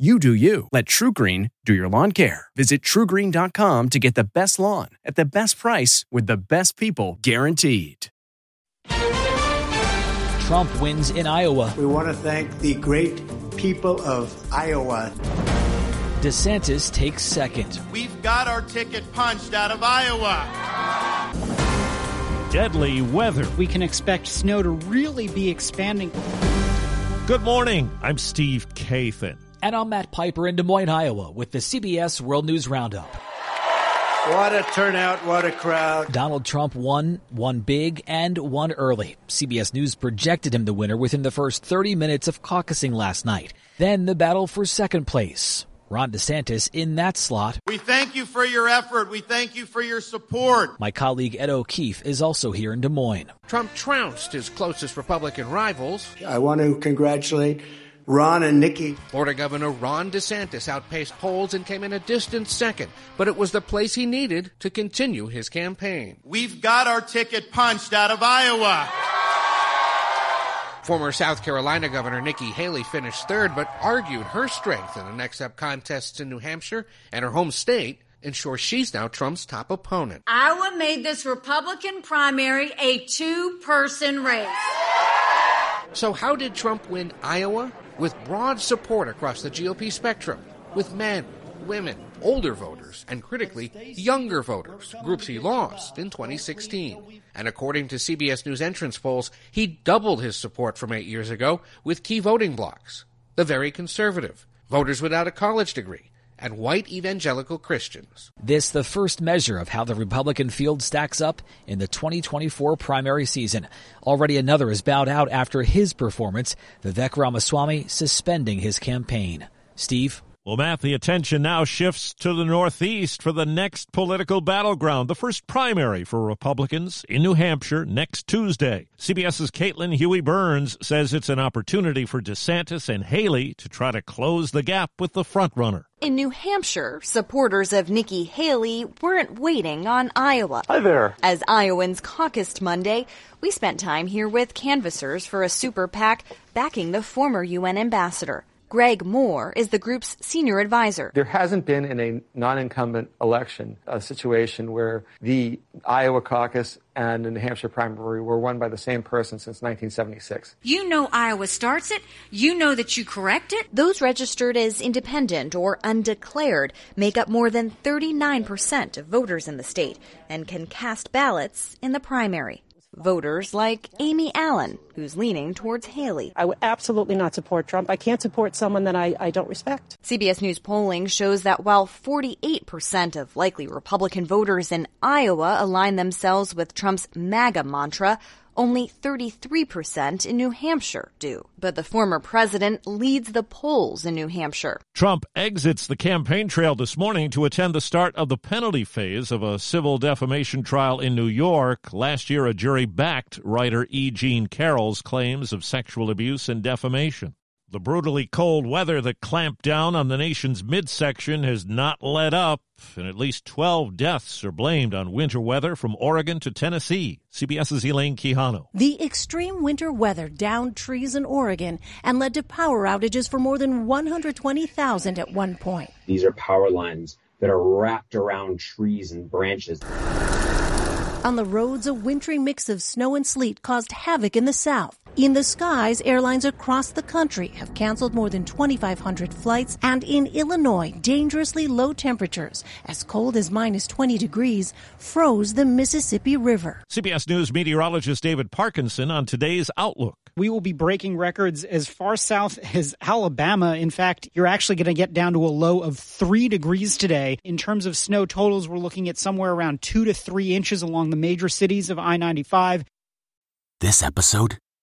You do you. Let TruGreen do your lawn care. Visit trugreen.com to get the best lawn at the best price with the best people guaranteed. Trump wins in Iowa. We want to thank the great people of Iowa. DeSantis takes second. We've got our ticket punched out of Iowa. Deadly weather. We can expect snow to really be expanding. Good morning. I'm Steve Kathan. And I'm Matt Piper in Des Moines, Iowa with the CBS World News Roundup. What a turnout, what a crowd. Donald Trump won, won big, and won early. CBS News projected him the winner within the first 30 minutes of caucusing last night. Then the battle for second place. Ron DeSantis in that slot. We thank you for your effort. We thank you for your support. My colleague Ed O'Keefe is also here in Des Moines. Trump trounced his closest Republican rivals. I want to congratulate Ron and Nikki. Florida Governor Ron DeSantis outpaced polls and came in a distant second, but it was the place he needed to continue his campaign. We've got our ticket punched out of Iowa. Former South Carolina Governor Nikki Haley finished third, but argued her strength in the next up contests in New Hampshire and her home state ensure she's now Trump's top opponent. Iowa made this Republican primary a two person race. So, how did Trump win Iowa? With broad support across the GOP spectrum, with men, women, older voters, and critically, younger voters, groups he lost in 2016. And according to CBS News entrance polls, he doubled his support from eight years ago with key voting blocs. The very conservative, voters without a college degree, and white evangelical Christians. This the first measure of how the Republican field stacks up in the 2024 primary season. Already another is bowed out after his performance, Vivek Ramaswamy suspending his campaign. Steve? Well, Matt, the attention now shifts to the Northeast for the next political battleground, the first primary for Republicans in New Hampshire next Tuesday. CBS's Caitlin Huey Burns says it's an opportunity for DeSantis and Haley to try to close the gap with the frontrunner. In New Hampshire, supporters of Nikki Haley weren't waiting on Iowa. Hi there. As Iowans caucused Monday, we spent time here with canvassers for a super PAC backing the former UN ambassador. Greg Moore is the group's senior advisor. There hasn't been in a non-incumbent election a situation where the Iowa caucus and the New Hampshire primary were won by the same person since 1976. You know Iowa starts it. You know that you correct it. Those registered as independent or undeclared make up more than 39% of voters in the state and can cast ballots in the primary voters like Amy Allen, who's leaning towards Haley. I would absolutely not support Trump. I can't support someone that I, I don't respect. CBS News polling shows that while 48% of likely Republican voters in Iowa align themselves with Trump's MAGA mantra, only 33% in New Hampshire do. But the former president leads the polls in New Hampshire. Trump exits the campaign trail this morning to attend the start of the penalty phase of a civil defamation trial in New York. Last year, a jury backed writer E. Jean Carroll's claims of sexual abuse and defamation. The brutally cold weather that clamped down on the nation's midsection has not let up, and at least 12 deaths are blamed on winter weather from Oregon to Tennessee. CBS's Elaine Quijano. The extreme winter weather downed trees in Oregon and led to power outages for more than 120,000 at one point. These are power lines that are wrapped around trees and branches. On the roads, a wintry mix of snow and sleet caused havoc in the south. In the skies, airlines across the country have canceled more than 2,500 flights, and in Illinois, dangerously low temperatures, as cold as minus 20 degrees, froze the Mississippi River. CBS News meteorologist David Parkinson on today's Outlook. We will be breaking records as far south as Alabama. In fact, you're actually going to get down to a low of three degrees today. In terms of snow totals, we're looking at somewhere around two to three inches along the major cities of I 95. This episode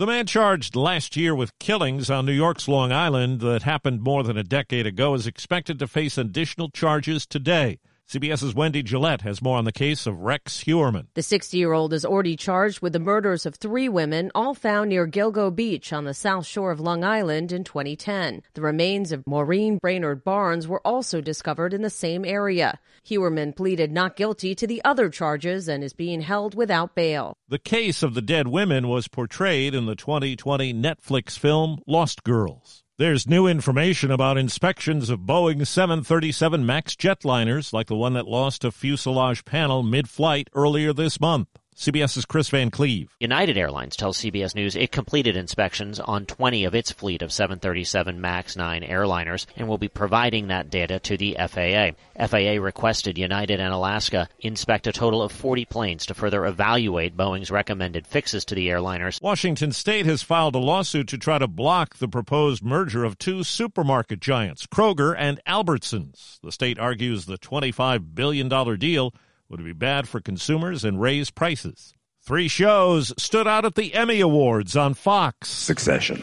The man charged last year with killings on New York's Long Island that happened more than a decade ago is expected to face additional charges today. CBS's Wendy Gillette has more on the case of Rex Heuermann. The 60 year old is already charged with the murders of three women, all found near Gilgo Beach on the south shore of Long Island in 2010. The remains of Maureen Brainard Barnes were also discovered in the same area. Heuermann pleaded not guilty to the other charges and is being held without bail. The case of the dead women was portrayed in the 2020 Netflix film Lost Girls. There's new information about inspections of Boeing 737 MAX jetliners, like the one that lost a fuselage panel mid flight earlier this month. CBS's Chris Van Cleave. United Airlines tells CBS News it completed inspections on 20 of its fleet of 737 MAX 9 airliners and will be providing that data to the FAA. FAA requested United and Alaska inspect a total of 40 planes to further evaluate Boeing's recommended fixes to the airliners. Washington State has filed a lawsuit to try to block the proposed merger of two supermarket giants, Kroger and Albertsons. The state argues the $25 billion deal would be bad for consumers and raise prices. Three shows stood out at the Emmy Awards on Fox. Succession.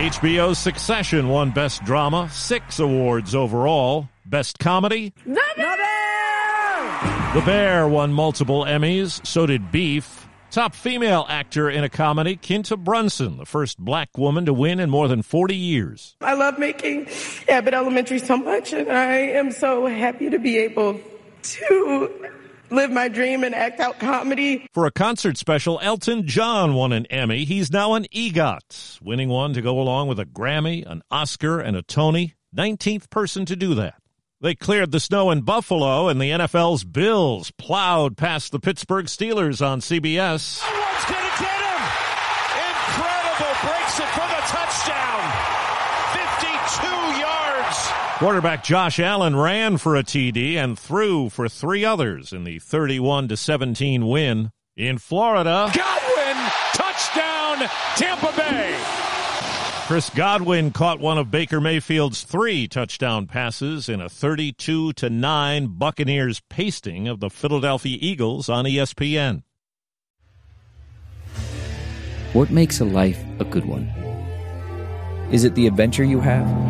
HBO's Succession won Best Drama, six awards overall. Best Comedy. The Bear! The Bear won multiple Emmys, so did Beef. Top female actor in a comedy, Quinta Brunson, the first black woman to win in more than 40 years. I love making Abbott Elementary so much, and I am so happy to be able to live my dream and act out comedy. For a concert special, Elton John won an Emmy. He's now an EGOT, winning one to go along with a Grammy, an Oscar, and a Tony. 19th person to do that. They cleared the snow in Buffalo, and the NFL's Bills plowed past the Pittsburgh Steelers on CBS. What's going to get him? Incredible. Breaks it for the touchdown. 52 yards. Quarterback Josh Allen ran for a TD and threw for three others in the 31 to 17 win in Florida. Godwin, touchdown, Tampa Bay. Chris Godwin caught one of Baker Mayfield's three touchdown passes in a 32 to 9 Buccaneers pasting of the Philadelphia Eagles on ESPN. What makes a life a good one? Is it the adventure you have?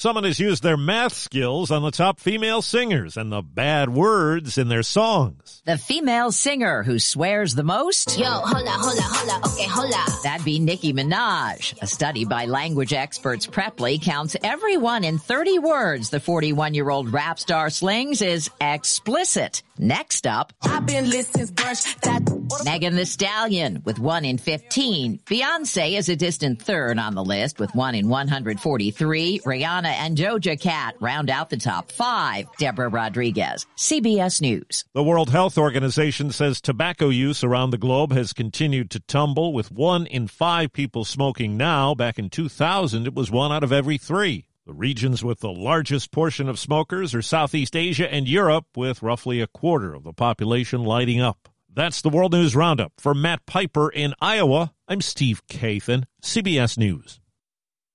Someone has used their math skills on the top female singers and the bad words in their songs. The female singer who swears the most? Yo, hola, hola, hola, okay, hola. That'd be Nicki Minaj. A study by language experts Preply counts every one in 30 words the 41 year old rap star slings is explicit. Next up, I've been listening, brush that. Megan Thee Stallion with one in 15. Beyonce is a distant third on the list with one in 143. Rihanna and Doja Cat round out the top five. Deborah Rodriguez, CBS News. The World Health Organization says tobacco use around the globe has continued to tumble, with one in five people smoking now. Back in 2000, it was one out of every three. The regions with the largest portion of smokers are Southeast Asia and Europe, with roughly a quarter of the population lighting up. That's the World News Roundup. For Matt Piper in Iowa, I'm Steve Kathan, CBS News.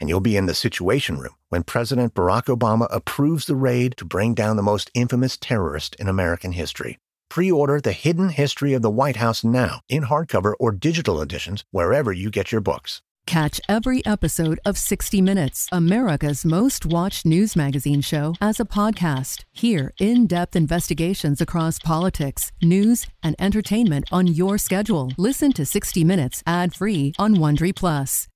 And you'll be in the Situation Room when President Barack Obama approves the raid to bring down the most infamous terrorist in American history. Pre order The Hidden History of the White House now in hardcover or digital editions wherever you get your books. Catch every episode of 60 Minutes, America's most watched news magazine show, as a podcast. Hear in depth investigations across politics, news, and entertainment on your schedule. Listen to 60 Minutes ad free on Wondery Plus.